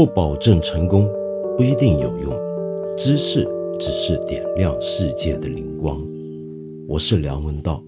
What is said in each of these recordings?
不保证成功，不一定有用。知识只是点亮世界的灵光。我是梁文道。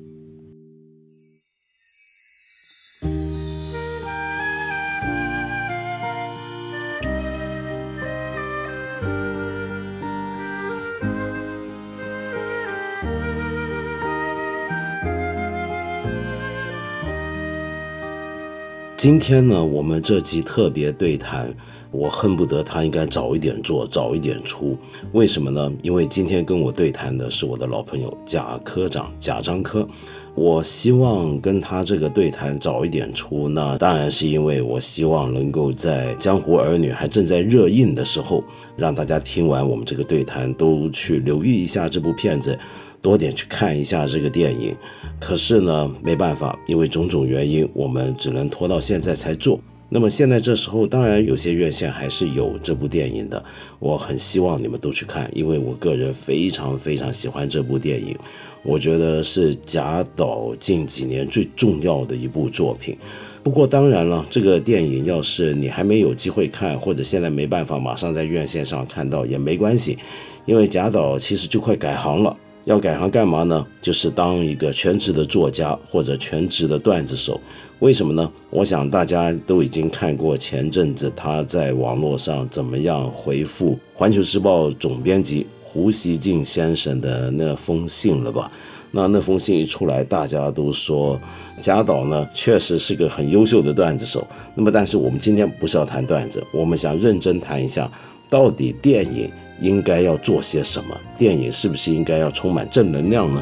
今天呢，我们这集特别对谈，我恨不得他应该早一点做，早一点出。为什么呢？因为今天跟我对谈的是我的老朋友贾科长贾樟柯。我希望跟他这个对谈早一点出，那当然是因为我希望能够在《江湖儿女》还正在热映的时候，让大家听完我们这个对谈都去留意一下这部片子。多点去看一下这个电影，可是呢，没办法，因为种种原因，我们只能拖到现在才做。那么现在这时候，当然有些院线还是有这部电影的，我很希望你们都去看，因为我个人非常非常喜欢这部电影，我觉得是贾导近几年最重要的一部作品。不过当然了，这个电影要是你还没有机会看，或者现在没办法马上在院线上看到也没关系，因为贾导其实就快改行了。要改行干嘛呢？就是当一个全职的作家或者全职的段子手。为什么呢？我想大家都已经看过前阵子他在网络上怎么样回复《环球时报》总编辑胡锡进先生的那封信了吧？那那封信一出来，大家都说贾导呢确实是个很优秀的段子手。那么，但是我们今天不是要谈段子，我们想认真谈一下，到底电影。应该要做些什么？电影是不是应该要充满正能量呢？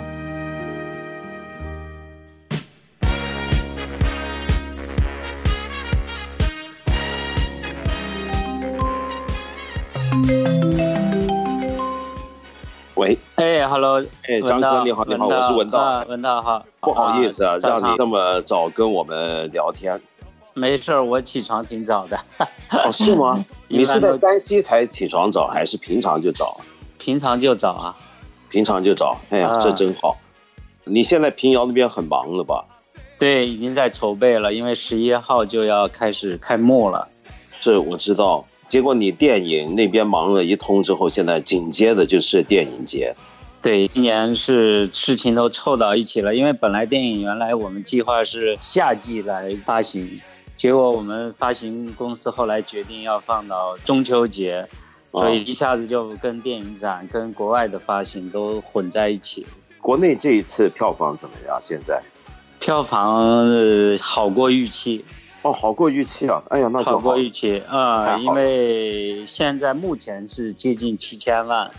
，Hello，哎，张哥，你好，你好，我是文道，文道好，不好意思啊，让你这么早跟我们聊天。没事儿，我起床挺早的。哦，是吗？你是在山西才起床早，还是平常就早？平常就早啊，平常就早。哎呀，这真好。你现在平遥那边很忙了吧？对，已经在筹备了，因为十一号就要开始开幕了。是，我知道。结果你电影那边忙了一通之后，现在紧接着就是电影节。对，今年是事情都凑到一起了，因为本来电影原来我们计划是夏季来发行。结果我们发行公司后来决定要放到中秋节，所以一下子就跟电影展、跟国外的发行都混在一起。国内这一次票房怎么样？现在票房呃好过预期哦，好过预期啊！哎呀，那好过预期啊，因为现在目前是接近七千万，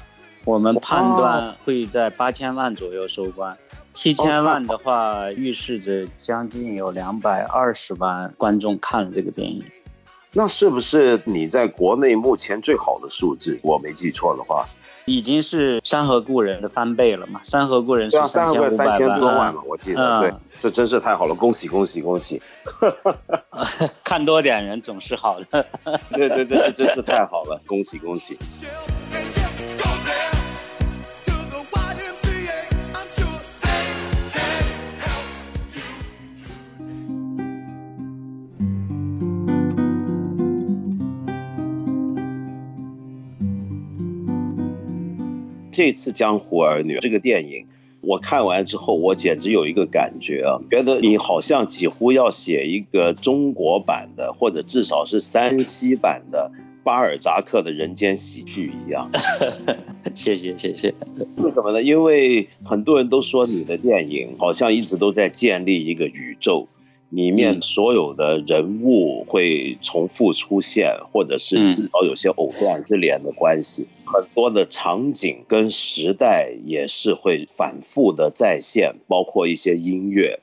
我们判断会在八千万左右收官。七千万的话，预示着将近有两百二十万观众看了这个电影。那是不是你在国内目前最好的数字？我没记错的话，已经是《山河故人》的翻倍了嘛？《山河故人》是三千三千多万了，我记得。对，这真是太好了，恭喜恭喜恭喜！看多点人总是好的。对 对对，真是太好了，恭喜恭喜！这次《江湖儿女》这个电影，我看完之后，我简直有一个感觉啊，觉得你好像几乎要写一个中国版的，或者至少是山西版的巴尔扎克的人间喜剧一样。谢谢谢谢。为什么呢？因为很多人都说你的电影好像一直都在建立一个宇宙。里面所有的人物会重复出现，或者是至少有些藕断丝连的关系。很多的场景跟时代也是会反复的再现，包括一些音乐。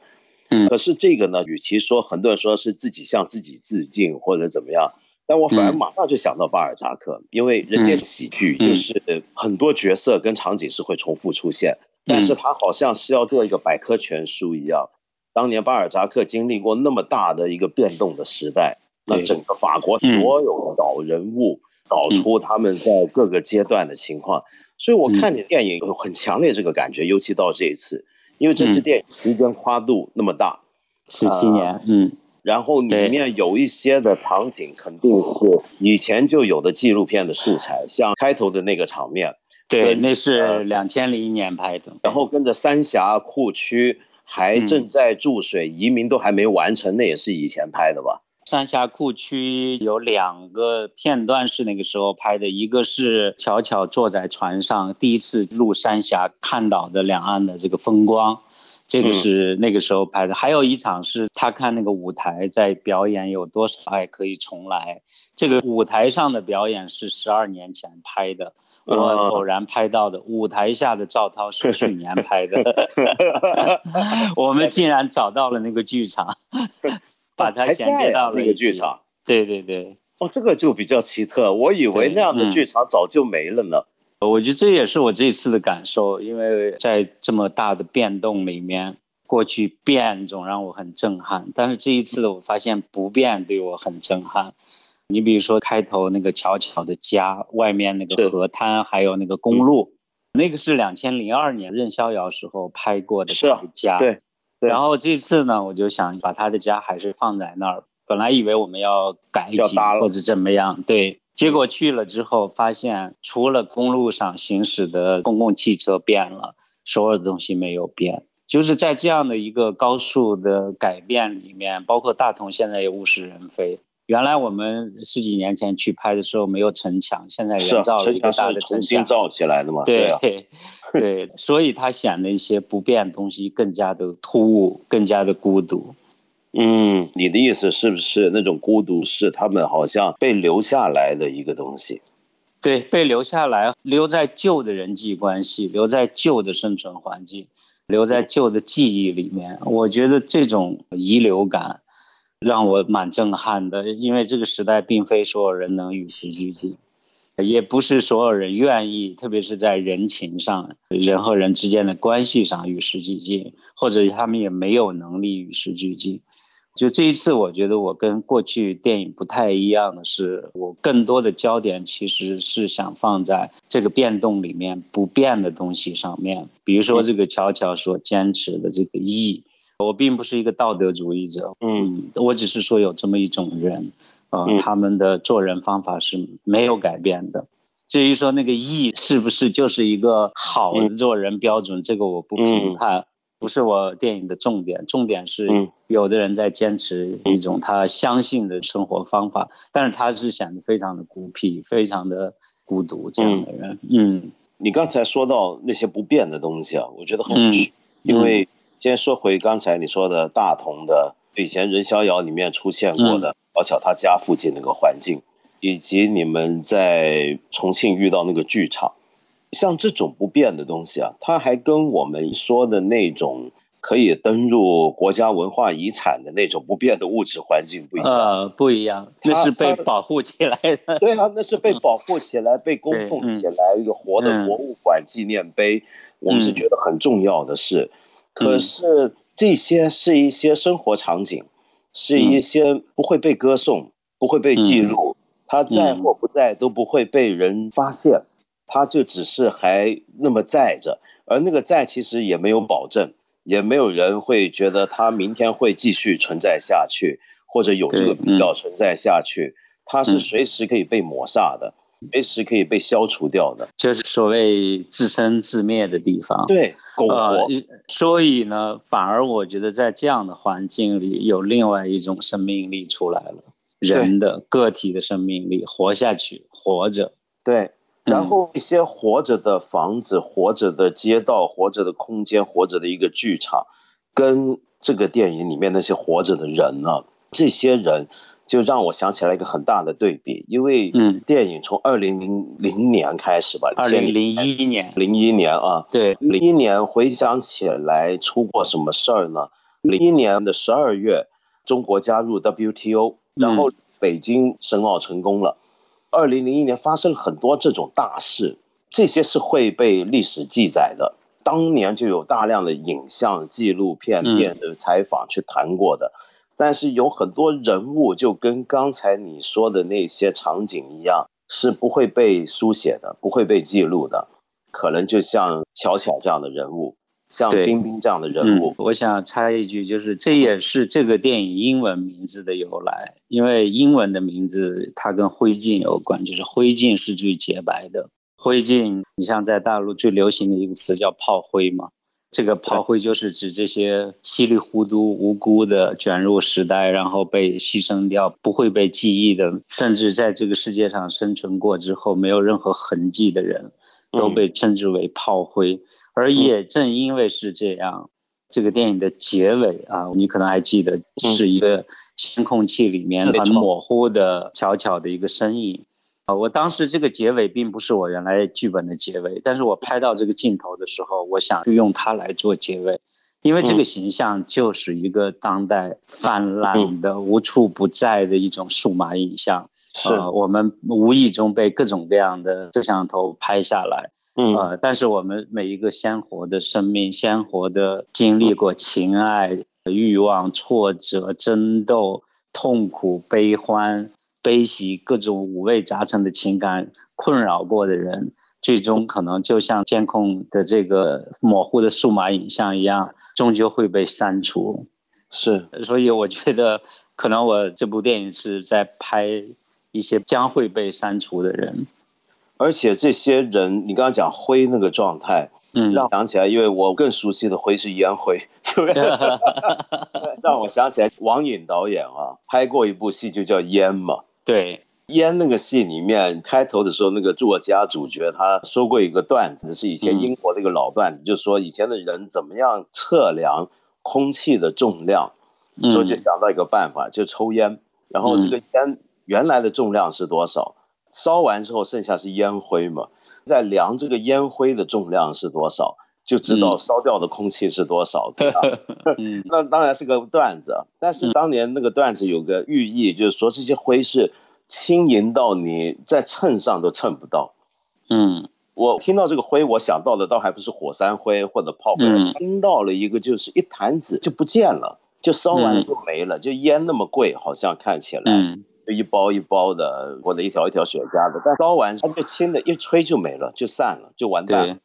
嗯，可是这个呢，与其说很多人说是自己向自己致敬或者怎么样，但我反而马上就想到巴尔扎克，因为人间喜剧就是很多角色跟场景是会重复出现，但是他好像是要做一个百科全书一样。当年巴尔扎克经历过那么大的一个变动的时代，那整个法国所有的老人物找出他们在各个阶段的情况，所以我看你电影有很强烈这个感觉，尤其到这一次，因为这次电影时间跨度那么大，十七年，嗯，然后里面有一些的场景肯定是以前就有的纪录片的素材，像开头的那个场面，对，那是两千零一年拍的。然后跟着三峡库区还正在注水，移民都还没完成，那也是以前拍的吧？三峡库区有两个片段是那个时候拍的，一个是巧巧坐在船上第一次入三峡，看到的两岸的这个风光。这个是那个时候拍的，还有一场是他看那个舞台在表演，有多少爱可以重来。这个舞台上的表演是十二年前拍的，我偶然拍到的。舞台下的赵涛是去年拍的 我们竟然找到了那个剧场，把它衔接到了那个剧场。对对对，哦，这个就比较奇特，我以为那样的剧场早就没了呢。我觉得这也是我这次的感受，因为在这么大的变动里面，过去变总让我很震撼，但是这一次我发现不变对我很震撼。你比如说开头那个巧巧的家，外面那个河滩，还有那个公路，那个是两千零二年任逍遥时候拍过的家。对。然后这次呢，我就想把他的家还是放在那儿。本来以为我们要改集或者怎么样，对。结果去了之后，发现除了公路上行驶的公共汽车变了，所有的东西没有变。就是在这样的一个高速的改变里面，包括大同现在也物是人非。原来我们十几年前去拍的时候没有城墙，现在人造了一个大的城墙，重新造起来的嘛。对 对，所以它显得一些不变的东西更加的突兀，更加的孤独。嗯，你的意思是不是那种孤独是他们好像被留下来的一个东西？对，被留下来，留在旧的人际关系，留在旧的生存环境，留在旧的记忆里面。我觉得这种遗留感让我蛮震撼的，因为这个时代并非所有人能与时俱进，也不是所有人愿意，特别是在人情上，人和人之间的关系上与时俱进，或者他们也没有能力与时俱进。就这一次，我觉得我跟过去电影不太一样的是，我更多的焦点其实是想放在这个变动里面不变的东西上面。比如说这个乔乔所坚持的这个义，我并不是一个道德主义者，嗯，我只是说有这么一种人，啊，他们的做人方法是没有改变的。至于说那个义是不是就是一个好的做人标准，这个我不评判。不是我电影的重点，重点是有的人在坚持一种他相信的生活方法，但是他是显得非常的孤僻，非常的孤独这样的人。嗯，你刚才说到那些不变的东西啊，我觉得很有趣，因为先说回刚才你说的大同的以前任逍遥里面出现过的，而巧他家附近那个环境，以及你们在重庆遇到那个剧场。像这种不变的东西啊，它还跟我们说的那种可以登入国家文化遗产的那种不变的物质环境不一样。呃，不一样，那是被保护起来的。对啊，那是被保护起来、被供奉起来一个活的博物馆纪念碑，我们是觉得很重要的事。可是这些是一些生活场景，是一些不会被歌颂、不会被记录，它在或不在都不会被人发现。他就只是还那么在着，而那个在其实也没有保证，也没有人会觉得他明天会继续存在下去，或者有这个必要存在下去。它是随时可以被抹杀的，随时可以被消除掉的，就是所谓自生自灭的地方。对，苟活。所以呢，反而我觉得在这样的环境里，有另外一种生命力出来了，人的个体的生命力，活下去，活着。对。然后一些活着的房子、活着的街道、活着的空间、活着的一个剧场，跟这个电影里面那些活着的人呢，这些人就让我想起来一个很大的对比。因为嗯，电影从二零零零年开始吧，二零零一年，零一年啊，对，零一年回想起来出过什么事儿呢？零一年的十二月，中国加入 WTO，然后北京申奥成功了。二零零一年发生了很多这种大事，这些是会被历史记载的。当年就有大量的影像、纪录片、电视采访去谈过的。但是有很多人物就跟刚才你说的那些场景一样，是不会被书写的，不会被记录的。可能就像巧巧这样的人物，像冰冰这样的人物嗯，，我想插一句，就是这也是这个电影英文名字的由来，因为英文的名字它跟灰烬有关，就是灰烬是最洁白的。灰烬，你像在大陆最流行的一个词叫炮灰嘛，这个炮灰就是指这些稀里糊涂、无辜的卷入时代，然后被牺牲掉，不会被记忆的，甚至在这个世界上生存过之后没有任何痕迹的人，都嗯被称之为炮灰。而也正因为是这样，这个电影的结尾啊，你可能还记得，是一个监控器里面很模糊的、巧巧的一个身影。啊，我当时这个结尾并不是我原来剧本的结尾，但是我拍到这个镜头的时候，我想用它来做结尾，因为这个形象就是一个当代泛滥的、无处不在的一种数码影像。是，呃，我们无意中被各种各样的摄像头拍下来，嗯。呃，但是我们每一个鲜活的生命，鲜活的经历过情爱、欲望、挫折、争斗、痛苦、悲欢、悲喜，各种五味杂陈的情感困扰过的人，最终可能就像监控的这个模糊的数码影像一样，终究会被删除。是，所以我觉得，可能我这部电影是在拍一些将会被删除的人。而且这些人，你刚刚讲灰那个状态，嗯，让我想起来，因为我更熟悉的灰是烟灰，让我想起来王颖导演啊，拍过一部戏就叫《烟》嘛。对，烟那个戏里面开头的时候，那个作家主角他说过一个段子，是以前英国的一个老段子，就说以前的人怎么样测量空气的重量，嗯。所以就想到一个办法，就抽烟，然后这个烟原来的重量是多少，烧完之后剩下是烟灰嘛，再量这个烟灰的重量是多少，就知道嗯烧掉的空气是多少，对吧？嗯 那当然是个段子，啊，但是当年那个段子有个寓意，就是说这些灰是轻盈到你在秤上都称不到。嗯我听到这个灰，我想到的倒还不是火山灰或者炮灰，嗯听到了一个就是一坛子就不见了，就烧完了嗯就没了，就烟那么贵，好像看起来。嗯就一包一包的，或者一条一条雪茄的，但烧完它就轻的一吹就没了，就散了，就完蛋了。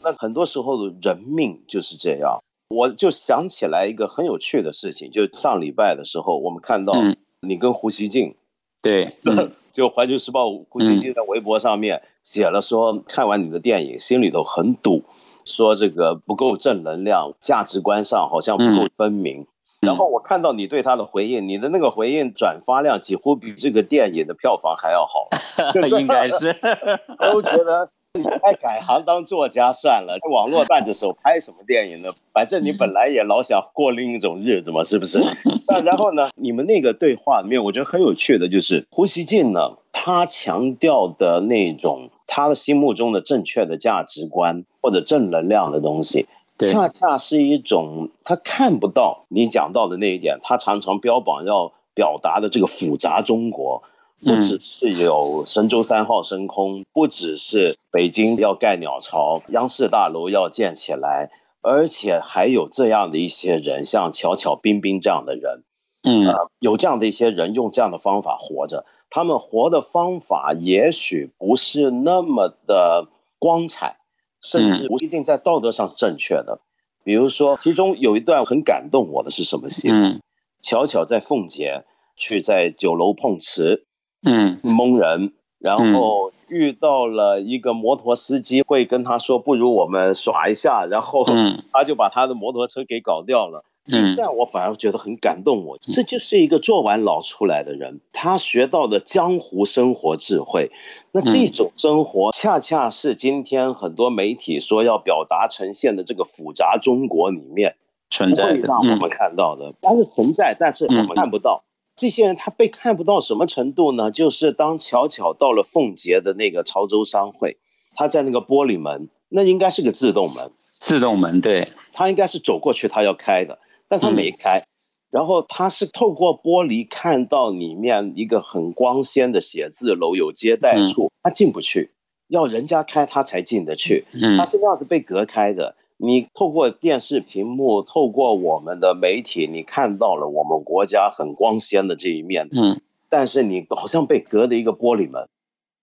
那很多时候人命就是这样。我就想起来一个很有趣的事情，就上礼拜的时候，我们看到嗯你跟胡锡进，对，嗯就《环球时报》胡锡进在微博上面写了说，看完你的电影心里头很堵，说这个不够正能量，价值观上好像不够分明。然后我看到你对他的回应，你的那个回应转发量几乎比这个电影的票房还要好，应该是，都觉得你该改行当作家算了，网络段子手拍什么电影呢？反正你本来也老想过另一种日子嘛，是不是？那然后呢，你们那个对话里面，我觉得很有趣的就是胡锡进呢，他强调的那种他的心目中的正确的价值观或者正能量的东西。对。恰恰是一种他看不到你讲到的那一点，他常常标榜要表达的这个复杂中国，不嗯只是有神舟三号升空，不只是北京要盖鸟巢，央视大楼要建起来，而且还有这样的一些人，像巧巧、冰冰这样的人，嗯。呃，有这样的一些人用这样的方法活着，他们活的方法也许不是那么的光彩，甚至不一定在道德上正确的。比如说，其中有一段很感动我的是什么戏？嗯巧巧在凤姐去在酒楼碰瓷，嗯蒙人，然后遇到了一个摩托司机，会跟他说：“不如我们耍一下。”然后嗯他就把他的摩托车给搞掉了。这一嗯段我反而觉得很感动我，这就是一个做完老出来的人，他学到的江湖生活智慧。那这种生活，恰恰是今天很多媒体说要表达呈现的这个复杂中国里面不存在让我们看到的，它是存在，但是我们看不到。这些人他被看不到什么程度呢？就是当巧巧到了凤节的那个潮州商会，他在那个玻璃门，那应该是个自动门，自动门，对，他应该是走过去他要开的，但他没开。然后他是透过玻璃看到里面一个很光鲜的写字楼有接待处，他进不去，要人家开他才进得去。嗯他是那样子被隔开的。你透过电视屏幕，透过我们的媒体，你看到了我们国家很光鲜的这一面，嗯但是你好像被隔了一个玻璃门，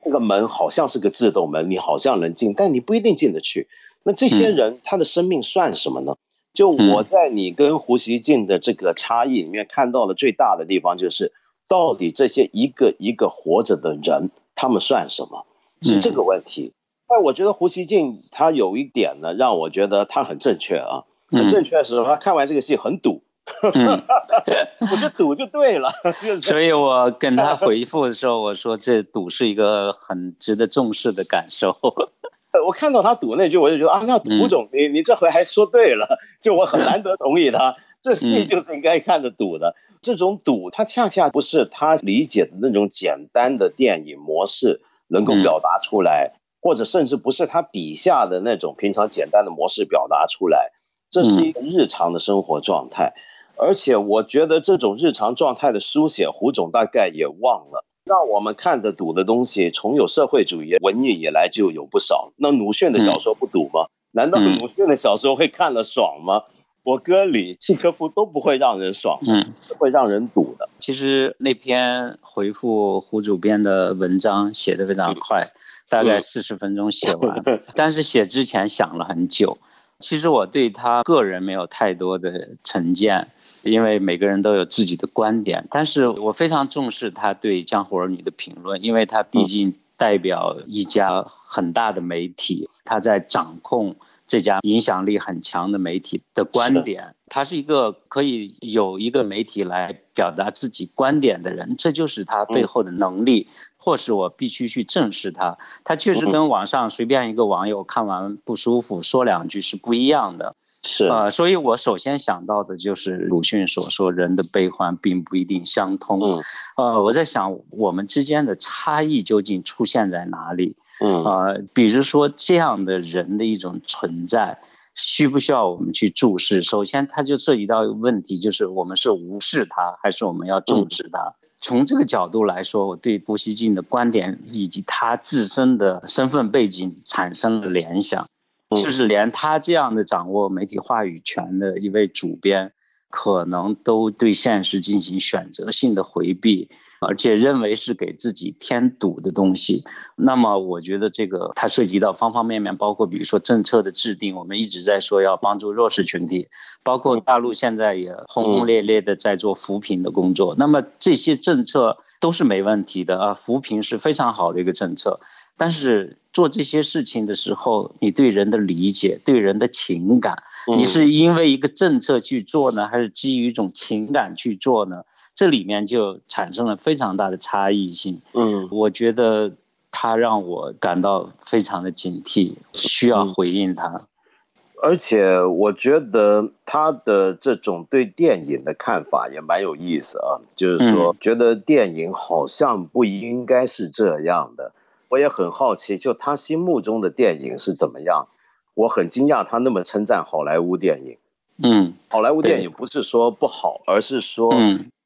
那个门好像是个自动门，你好像能进，但你不一定进得去。那这些人他的生命算什么呢？就我在你跟胡锡进的这个差异里面看到了最大的地方，就是到底这些一个一个活着的人，他们算什么？是这个问题。但我觉得胡锡进他有一点呢，让我觉得他很正确啊，很正确的时候，他看完这个戏很赌，我就赌就对了。所以我跟他回复的时候，我说这赌是一个很值得重视的感受。我看到他赌那句，我就觉得啊，那胡总，你你这回还说对了，就我很难得同意他，这戏就是应该看着赌的。这种赌，它恰恰不是他理解的那种简单的电影模式能够表达出来，或者甚至不是他笔下的那种平常简单的模式表达出来，这是一个日常的生活状态。而且我觉得这种日常状态的书写，胡总大概也忘了。让我们看的赌的东西，从有社会主义文艺以来就有不少。那鲁迅的小说不赌吗？难道鲁迅的小说会看了爽吗？我歌里契诃夫都不会让人爽，嗯，是会让人赌的。其实那篇回复胡主编的文章写的非常快，大概四十分钟写完，但是写之前想了很久。其实我对他个人没有太多的成见。因为每个人都有自己的观点，但是我非常重视他对《江湖儿女》的评论，因为他毕竟代表一家很大的媒体，他在掌控这家影响力很强的媒体的观点，他是一个可以有一个媒体来表达自己观点的人，这就是他背后的能力，或是我必须去正视他。他确实跟网上随便一个网友看完不舒服说两句是不一样的。是啊，所以我首先想到的就是鲁迅所说，人的悲欢并不一定相通。嗯，呃，我在想我们之间的差异究竟出现在哪里？嗯，啊，比如说这样的人的一种存在，需不需要我们去注视？首先，它就涉及到一个问题，就是我们是无视他，还是我们要重视他？从这个角度来说，我对胡锡进的观点以及他自身的身份背景产生了联想。就是连他这样的掌握媒体话语权的一位主编，可能都对现实进行选择性的回避，而且认为是给自己添堵的东西。那么，我觉得这个它涉及到方方面面，包括比如说政策的制定，我们一直在说要帮助弱势群体，包括大陆现在也轰轰烈烈的在做扶贫的工作。那么这些政策都是没问题的啊，扶贫是非常好的一个政策。但是做这些事情的时候，你对人的理解、对人的情感，你是因为一个政策去做呢，还是基于一种情感去做呢？这里面就产生了非常大的差异性。嗯，我觉得他让我感到非常的警惕，需要回应他。而且我觉得他的这种对电影的看法也蛮有意思啊，就是说觉得电影好像不应该是这样的。我也很好奇，就他心目中的电影是怎么样？我很惊讶他那么称赞好莱坞电影。嗯，好莱坞电影不是说不好，而是说，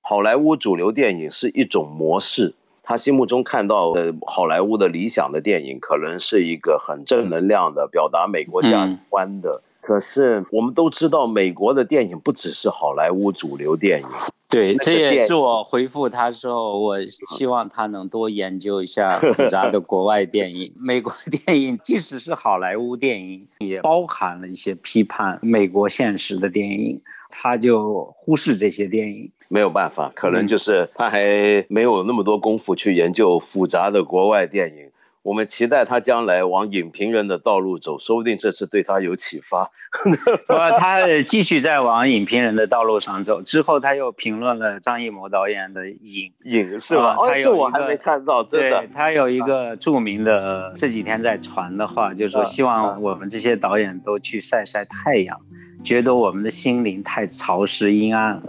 好莱坞主流电影是一种模式。他心目中看到的好莱坞的理想的电影，可能是一个很正能量的，表达美国价值观的。可是我们都知道，美国的电影不只是好莱坞主流电影。对，这也是我回复他说，我希望他能多研究一下复杂的国外电影。美国电影即使是好莱坞电影，也包含了一些批判美国现实的电影，他就忽视这些电影。没有办法，可能就是他还没有那么多功夫去研究复杂的国外电影。我们期待他将来往影评人的道路走，说不定这次对他有启发。他继续在往影评人的道路上走，之后他又评论了张艺谋导演的《影》，影是吧？哦，这我还没看到，真的。他有一个著名的这几天在传的话，就是说希望我们这些导演都去晒晒太阳，觉得我们的心灵太潮湿阴暗了。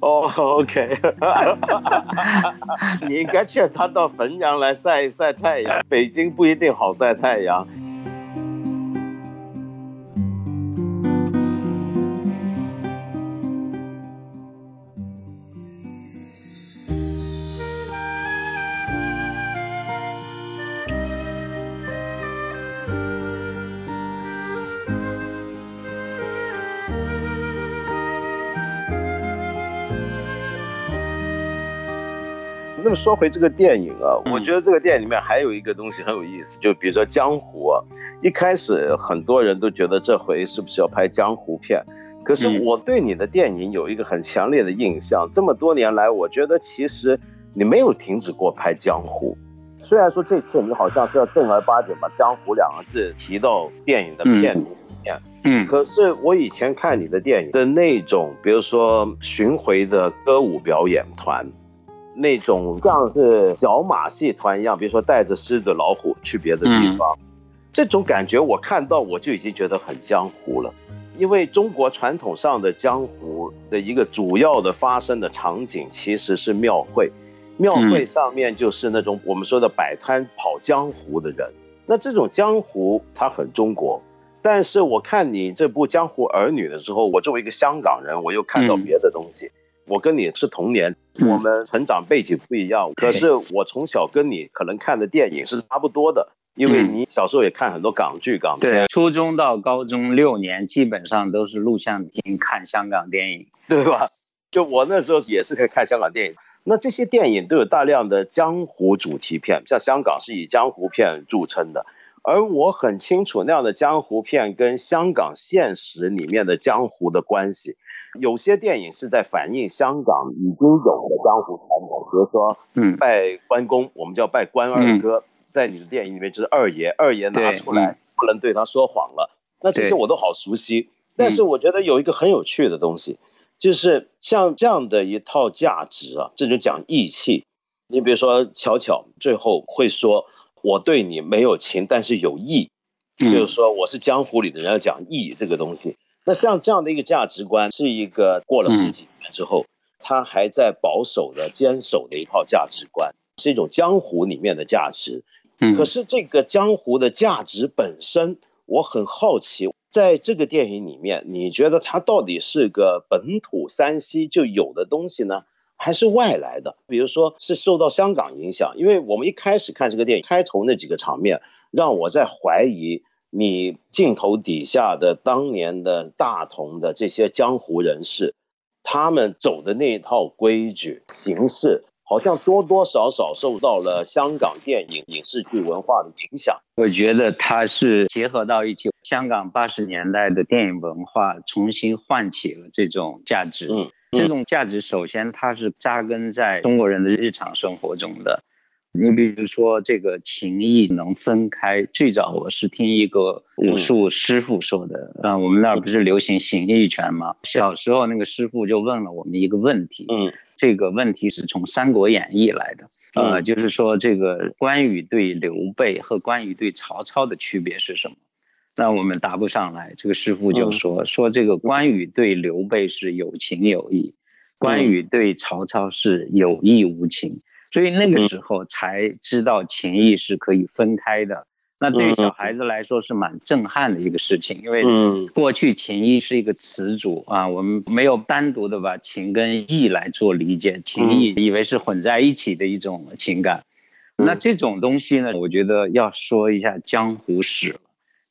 哦，OK，你应该劝他到汾阳来晒一晒太阳，北京不一定好晒太阳。说回这个电影啊，我觉得这个电影里面还有一个东西很有意思，就比如说江湖啊，一开始很多人都觉得这回是不是要拍江湖片？可是我对你的电影有一个很强烈的印象，这么多年来，我觉得其实你没有停止过拍江湖。虽然说这次你好像是要正儿八经把“江湖”两个字提到电影的片里面，嗯，可是我以前看你的电影的那种，比如说巡回的歌舞表演团。那种像是小马戏团一样，比如说带着狮子老虎去别的地方，这种感觉我看到我就已经觉得很江湖了。因为中国传统上的江湖的一个主要的发生的场景其实是庙会，庙会上面就是那种我们说的摆摊跑江湖的人。那这种江湖它很中国，但是我看你这部《江湖儿女》的时候，我作为一个香港人，我又看到别的东西。我跟你是同年，我们成长背景不一样，可是我从小跟你可能看的电影是差不多的，因为你小时候也看很多港剧、港片。对，初中到高中六年基本上都是录像厅看香港电影，对吧？就我那时候也是可以看香港电影，那这些电影都有大量的江湖主题片，像香港是以江湖片著称的，而我很清楚那样的江湖片跟香港现实里面的江湖的关系。有些电影是在反映香港已经有的江湖传统，比如说，嗯，拜关公，我们叫拜关二哥，在你的电影里面就是二爷，二爷拿出来不能对他说谎了。那这些我都好熟悉。但是我觉得有一个很有趣的东西，就是像这样的一套价值啊，这就讲义气。你比如说巧巧最后会说，我对你没有情，但是有义，就是说我是江湖里的人要讲义这个东西。那像这样的一个价值观，是一个过了十几年之后，他还在保守的坚守的一套价值观，是一种江湖里面的价值。嗯，可是这个江湖的价值本身，我很好奇，在这个电影里面，你觉得它到底是个本土山西就有的东西呢，还是外来的？比如说是受到香港影响？因为我们一开始看这个电影开头那几个场面，让我在怀疑。你镜头底下的当年的大同的这些江湖人士，他们走的那一套规矩形式，好像多多少少受到了香港电影影视剧文化的影响。我觉得它是结合到一起，香港八十年代的电影文化重新唤起了这种价值。嗯，这种价值首先它是扎根在中国人的日常生活中的。你比如说，这个情谊能分开。最早我是听一个武术师傅说的，啊，我们那儿不是流行形意拳吗？小时候那个师傅就问了我们一个问题，嗯，这个问题是从《三国演义》来的，呃，就是说这个关羽对刘备和关羽对曹操的区别是什么？那我们答不上来。这个师傅就说说这个关羽对刘备是有情有义，关羽对曹操是有义无情。所以那个时候才知道情义是可以分开的，那对于小孩子来说是蛮震撼的一个事情，因为过去情谊是一个词组啊，我们没有单独的把情跟义来做理解，情谊以为是混在一起的一种情感。那这种东西呢，我觉得要说一下江湖史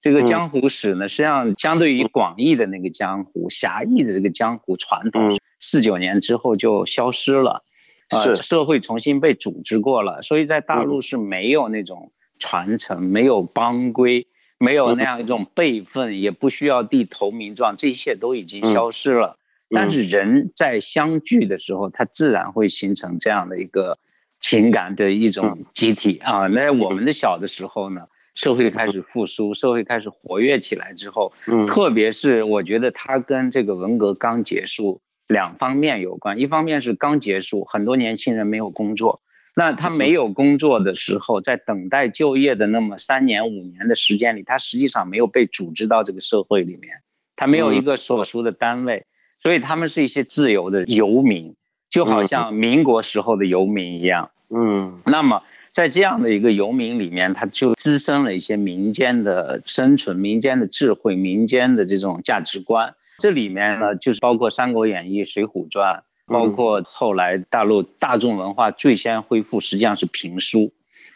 这个江湖史呢，实际上相对于广义的那个江湖，狭义的这个江湖传统，四九年之后就消失了。是。社会重新被组织过了，所以在大陆是没有那种传承，没有帮规，没有那样一种辈分，也不需要递投名状，这些都已经消失了。但是人在相聚的时候，他自然会形成这样的一个情感的一种集体啊。那我们的小的时候呢，社会开始复苏，社会开始活跃起来之后，特别是我觉得它跟这个文革刚结束。两方面有关，一方面是刚结束，很多年轻人没有工作，那他没有工作的时候，在等待就业的那么三年五年的时间里，他实际上没有被组织到这个社会里面，他没有一个所属的单位，所以他们是一些自由的游民，就好像民国时候的游民一样。嗯，那么在这样的一个游民里面，他就滋生了一些民间的生存、民间的智慧、民间的这种价值观。这里面呢，就是包括《三国演义》《水浒传》，包括后来大陆大众文化最先恢复，实际上是评书。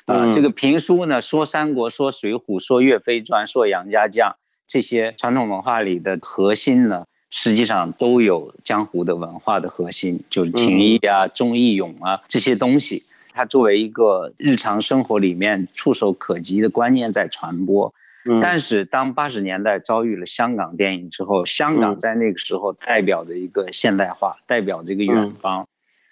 啊，这个评书呢，说三国，说水浒，说岳飞传，说杨家将，这些传统文化里的核心呢，实际上都有江湖的文化的核心，就是情义啊、忠义勇啊这些东西。它作为一个日常生活里面触手可及的观念在传播。但是当八十年代遭遇了香港电影之后，香港在那个时候代表着一个现代化，代表着一个远方，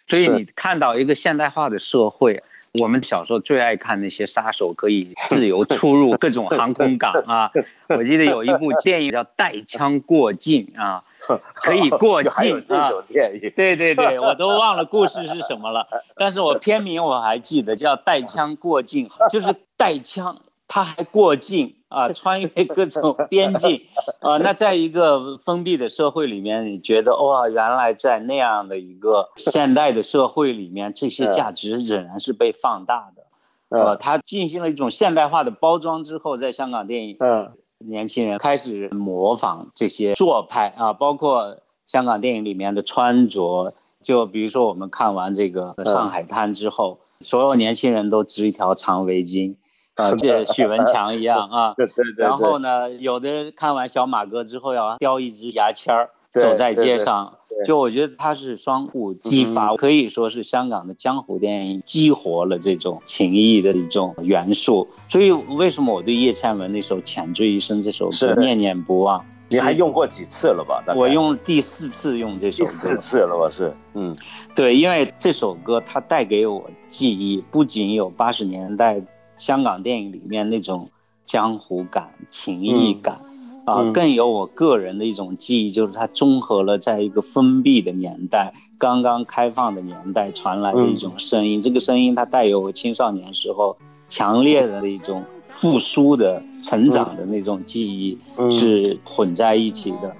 所以你看到一个现代化的社会。我们小时候最爱看那些杀手可以自由出入各种航空港啊！我记得有一部电影叫《带枪过境》啊，可以过境啊。对对对，我都忘了故事是什么了，但是我片名我还记得，叫《带枪过境》，就是带枪。他还过境啊，穿越各种边境啊。那在一个封闭的社会里面，你觉得哇，原来在那样的一个现代的社会里面，这些价值仍然是被放大的。呃，他进行了一种现代化的包装之后，在香港电影，嗯，年轻人开始模仿这些做派啊，包括香港电影里面的穿着，就比如说我们看完这个《上海滩》之后，所有年轻人都织一条长围巾。啊，这许文强一样啊，对对对。然后呢，有的人看完小马哥之后要叼一支牙签儿走在街上，就我觉得他是相互激发，可以说是香港的江湖电影激活了这种情谊的一种元素。所以为什么我对叶倩文那首《浅醉一生》这首歌念念不忘？你还用过几次了吧？我用第四次用这首歌。第四次了吧？是，嗯，对，因为这首歌它带给我记忆，不仅有八十年代。香港电影里面那种江湖感、情谊感，啊，更有我个人的一种记忆，就是它综合了在一个封闭的年代、刚刚开放的年代传来的一种声音。这个声音它带有我青少年时候强烈的一种复苏的成长的那种记忆，是混在一起的。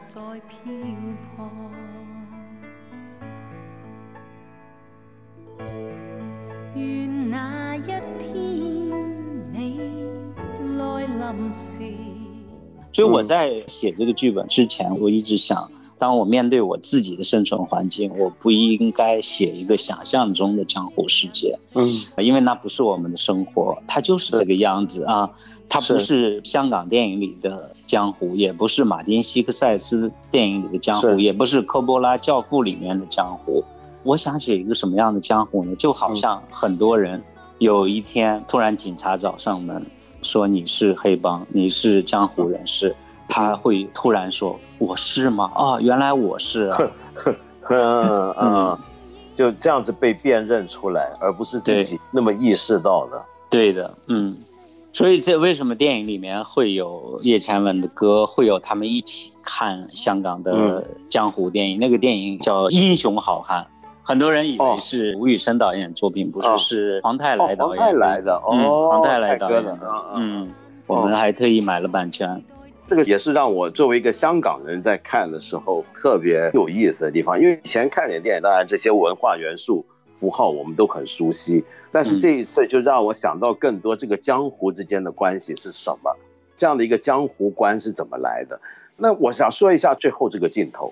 所以我在写这个剧本之前，我一直想，当我面对我自己的生存环境，我不应该写一个想象中的江湖世界，嗯，因为那不是我们的生活，它就是这个样子啊，它不是。香港电影里的江湖，也不是马丁·西克塞斯电影里的江湖，也不是科波拉《教父》里面的江湖。我想写一个什么样的江湖呢？就好像很多人有一天突然警察找上门。说你是黑帮，你是江湖人士，他会突然说我是吗？啊，原来我是，嗯嗯，就这样子被辨认出来，而不是自己那么意识到的。对的，嗯，所以这为什么电影里面会有叶倩文的歌，会有他们一起看香港的江湖电影？那个电影叫《英雄好汉》。很多人以为是吴宇森导演作品，不是是黄泰来导演。黄泰来的哦，黄泰来导演的。嗯，我们还特意买了版权。这个也是让我作为一个香港人在看的时候特别有意思的地方，因为以前看点电影，当然这些文化元素符号我们都很熟悉，但是这一次就让我想到更多这个江湖之间的关系是什么，这样的一个江湖观是怎么来的。那我想说一下最后这个镜头。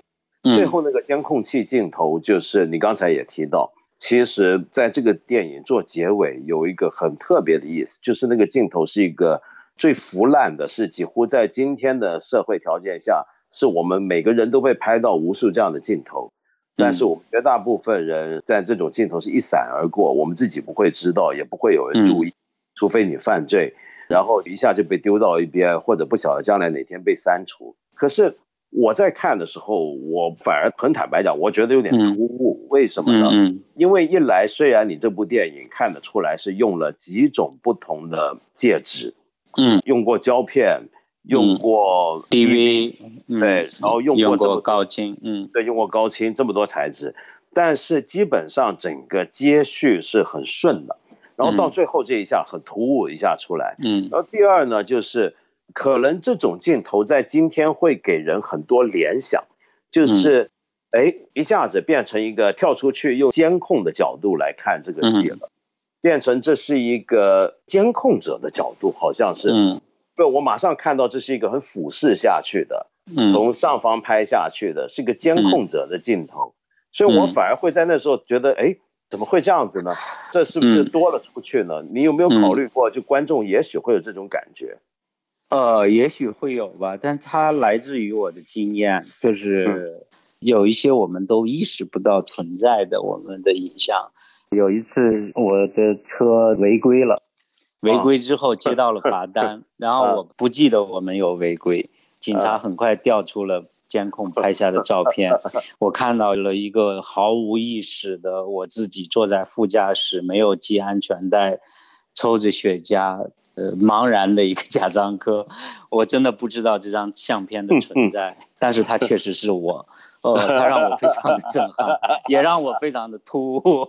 最后那个监控器镜头，就是你刚才也提到，其实在这个电影做结尾有一个很特别的意思，就是那个镜头是一个最腐烂的，是几乎在今天的社会条件下，是我们每个人都被拍到无数这样的镜头，但是我们绝大部分人在这种镜头是一闪而过，我们自己不会知道，也不会有人注意，除非你犯罪，然后一下就被丢到一边，或者不晓得将来哪天被删除，可是。我在看的时候，我反而很坦白讲，我觉得有点突兀。为什么呢？因为一来，虽然你这部电影看得出来是用了几种不同的介质，嗯，用过胶片，用过 DV，对，然后用过这么高清，嗯，对，用过高清这么多材质，但是基本上整个接续是很顺的。然后到最后这一下很突兀一下出来，嗯，然后第二呢就是。可能这种镜头在今天会给人很多联想，就是，哎，一下子变成一个跳出去用监控的角度来看这个戏了，变成这是一个监控者的角度，好像是，嗯，对，我马上看到这是一个很俯视下去的，从上方拍下去的，是个监控者的镜头，所以我反而会在那时候觉得，哎，怎么会这样子呢？这是不是多了出去呢？你有没有考虑过，就观众也许会有这种感觉？呃，也许会有吧，但它来自于我的经验，就是有一些我们都意识不到存在的我们的影像，有一次我的车违规了，违规之后接到了罚单，然后我不记得我们有违规，警察很快调出了监控拍下的照片，我看到了一个毫无意识的我自己坐在副驾驶，没有系安全带，抽着雪茄。呃，茫然的一个贾樟柯，我真的不知道这张相片的存在，但是他确实是我，哦，他让我非常的震撼，也让我非常的突兀。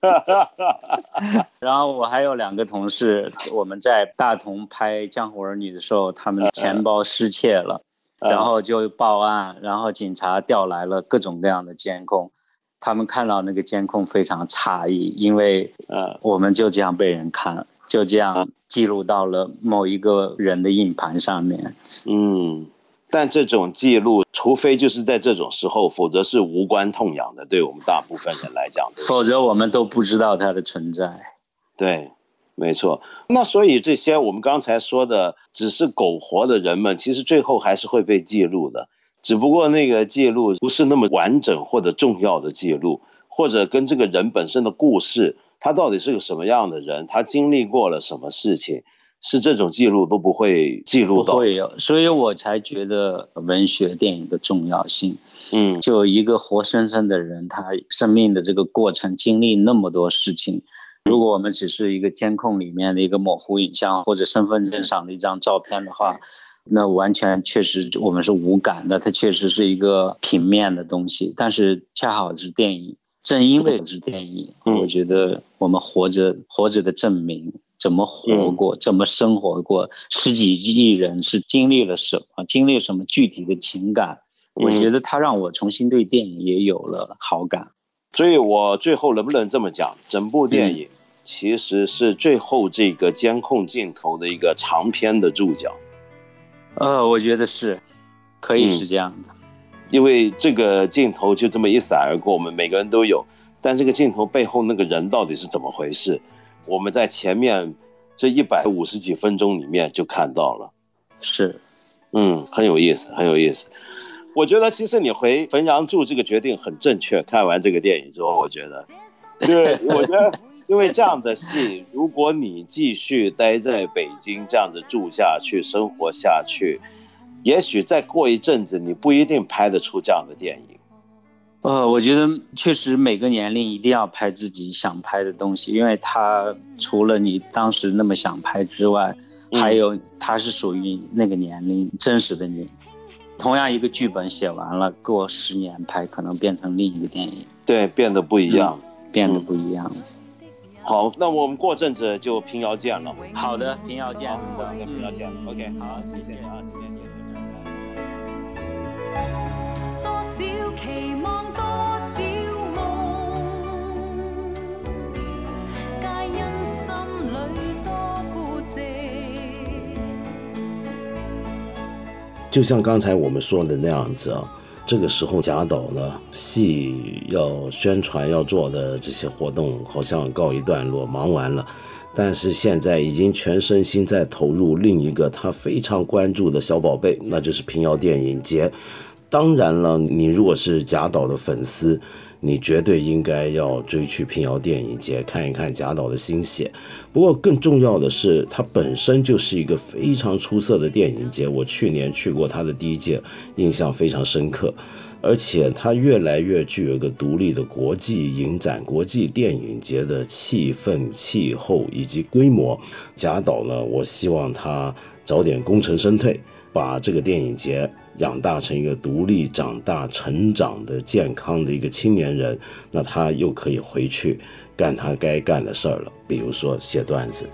然后我还有两个同事，我们在大同拍《江湖儿女》的时候，他们钱包失窃了，然后就报案，然后警察调来了各种各样的监控，他们看到那个监控非常诧异，因为呃，我们就这样被人看。就这样记录到了某一个人的硬盘上面。嗯，但这种记录，除非就是在这种时候，否则是无关痛痒的。对我们大部分人来讲，否则我们都不知道它的存在。对，没错。那所以这些我们刚才说的，只是苟活的人们，其实最后还是会被记录的。只不过那个记录不是那么完整或者重要的记录，或者跟这个人本身的故事。他到底是个什么样的人？他经历过了什么事情？是这种记录都不会记录到，不会有，所以我才觉得文学电影的重要性。嗯，就一个活生生的人，他生命的这个过程经历那么多事情，如果我们只是一个监控里面的一个模糊影像或者身份证上的一张照片的话，那完全确实我们是无感的，它确实是一个平面的东西。但是恰好是电影。正因为是电影，我觉得我们活着活着的证明，怎么活过，怎么生活过，十几亿人是经历了什么，经历了什么具体的情感，我觉得他让我重新对电影也有了好感。所以我最后能不能这么讲，整部电影其实是最后这个监控镜头的一个长篇的注脚。呃，我觉得是，可以是这样的。因为这个镜头就这么一闪而过，我们每个人都有，但这个镜头背后那个人到底是怎么回事？我们在前面这一百五十几分钟里面就看到了，是，嗯，很有意思，很有意思。我觉得其实你回汾阳住这个决定很正确。看完这个电影之后，我觉得，对，我觉得因为这样的戏，如果你继续待在北京这样的住下去，生活下去。也许再过一阵子，你不一定拍得出这样的电影。呃，我觉得确实每个年龄一定要拍自己想拍的东西，因为它除了你当时那么想拍之外，还有它是属于那个年龄真实的你。同样一个剧本写完了，过十年拍可能变成另一个电影。对，变得不一样，变得不一样。好，那我们过阵子就平遥见了。好的，平遥见。好的，平遥见。OK，好，谢谢啊，谢谢。期望多少梦，皆因心里多孤寂。就像刚才我们说的那样子啊，这个时候贾导呢，戏要宣传要做的这些活动好像告一段落，忙完了，但是现在已经全身心在投入另一个他非常关注的小宝贝，那就是平遥电影节。当然了，你如果是贾导的粉丝，你绝对应该要追去平遥电影节看一看贾导的新血。不过更重要的是，它本身就是一个非常出色的电影节。我去年去过它的第一届，印象非常深刻。而且它越来越具有一个独立的国际影展、国际电影节的气氛、气候以及规模。贾导呢，我希望他早点功成身退，把这个电影节。养大成一个独立、长大、成长的健康的一个青年人，那他又可以回去干他该干的事儿了，比如说写段子。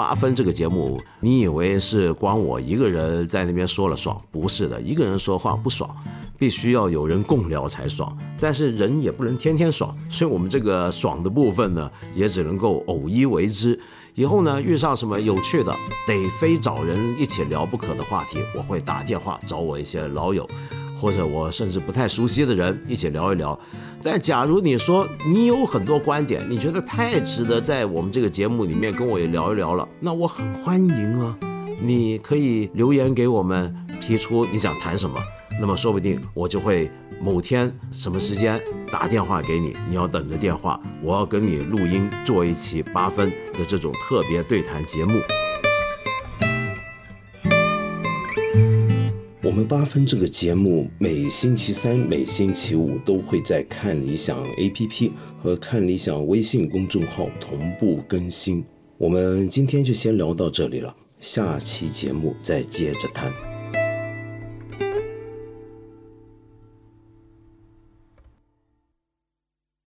八分这个节目，你以为是光我一个人在那边说了爽？不是的，一个人说话不爽，必须要有人共聊才爽，但是人也不能天天爽，所以我们这个爽的部分呢，也只能够偶一为之。以后呢，遇上什么有趣的，得非找人一起聊不可的话题，我会打电话找我一些老友，或者我甚至不太熟悉的人一起聊一聊。但假如你说你有很多观点，你觉得太值得在我们这个节目里面跟我也聊一聊了，那我很欢迎啊，你可以留言给我们，提出你想谈什么。那么说不定我就会某天什么时间打电话给你，你要等着电话，我要跟你录音做一期八分的这种特别对谈节目。们八分这个节目每星期三、每星期五都会在看理想 APP 和看理想微信公众号同步更新。我们今天就先聊到这里了，下期节目再接着谈。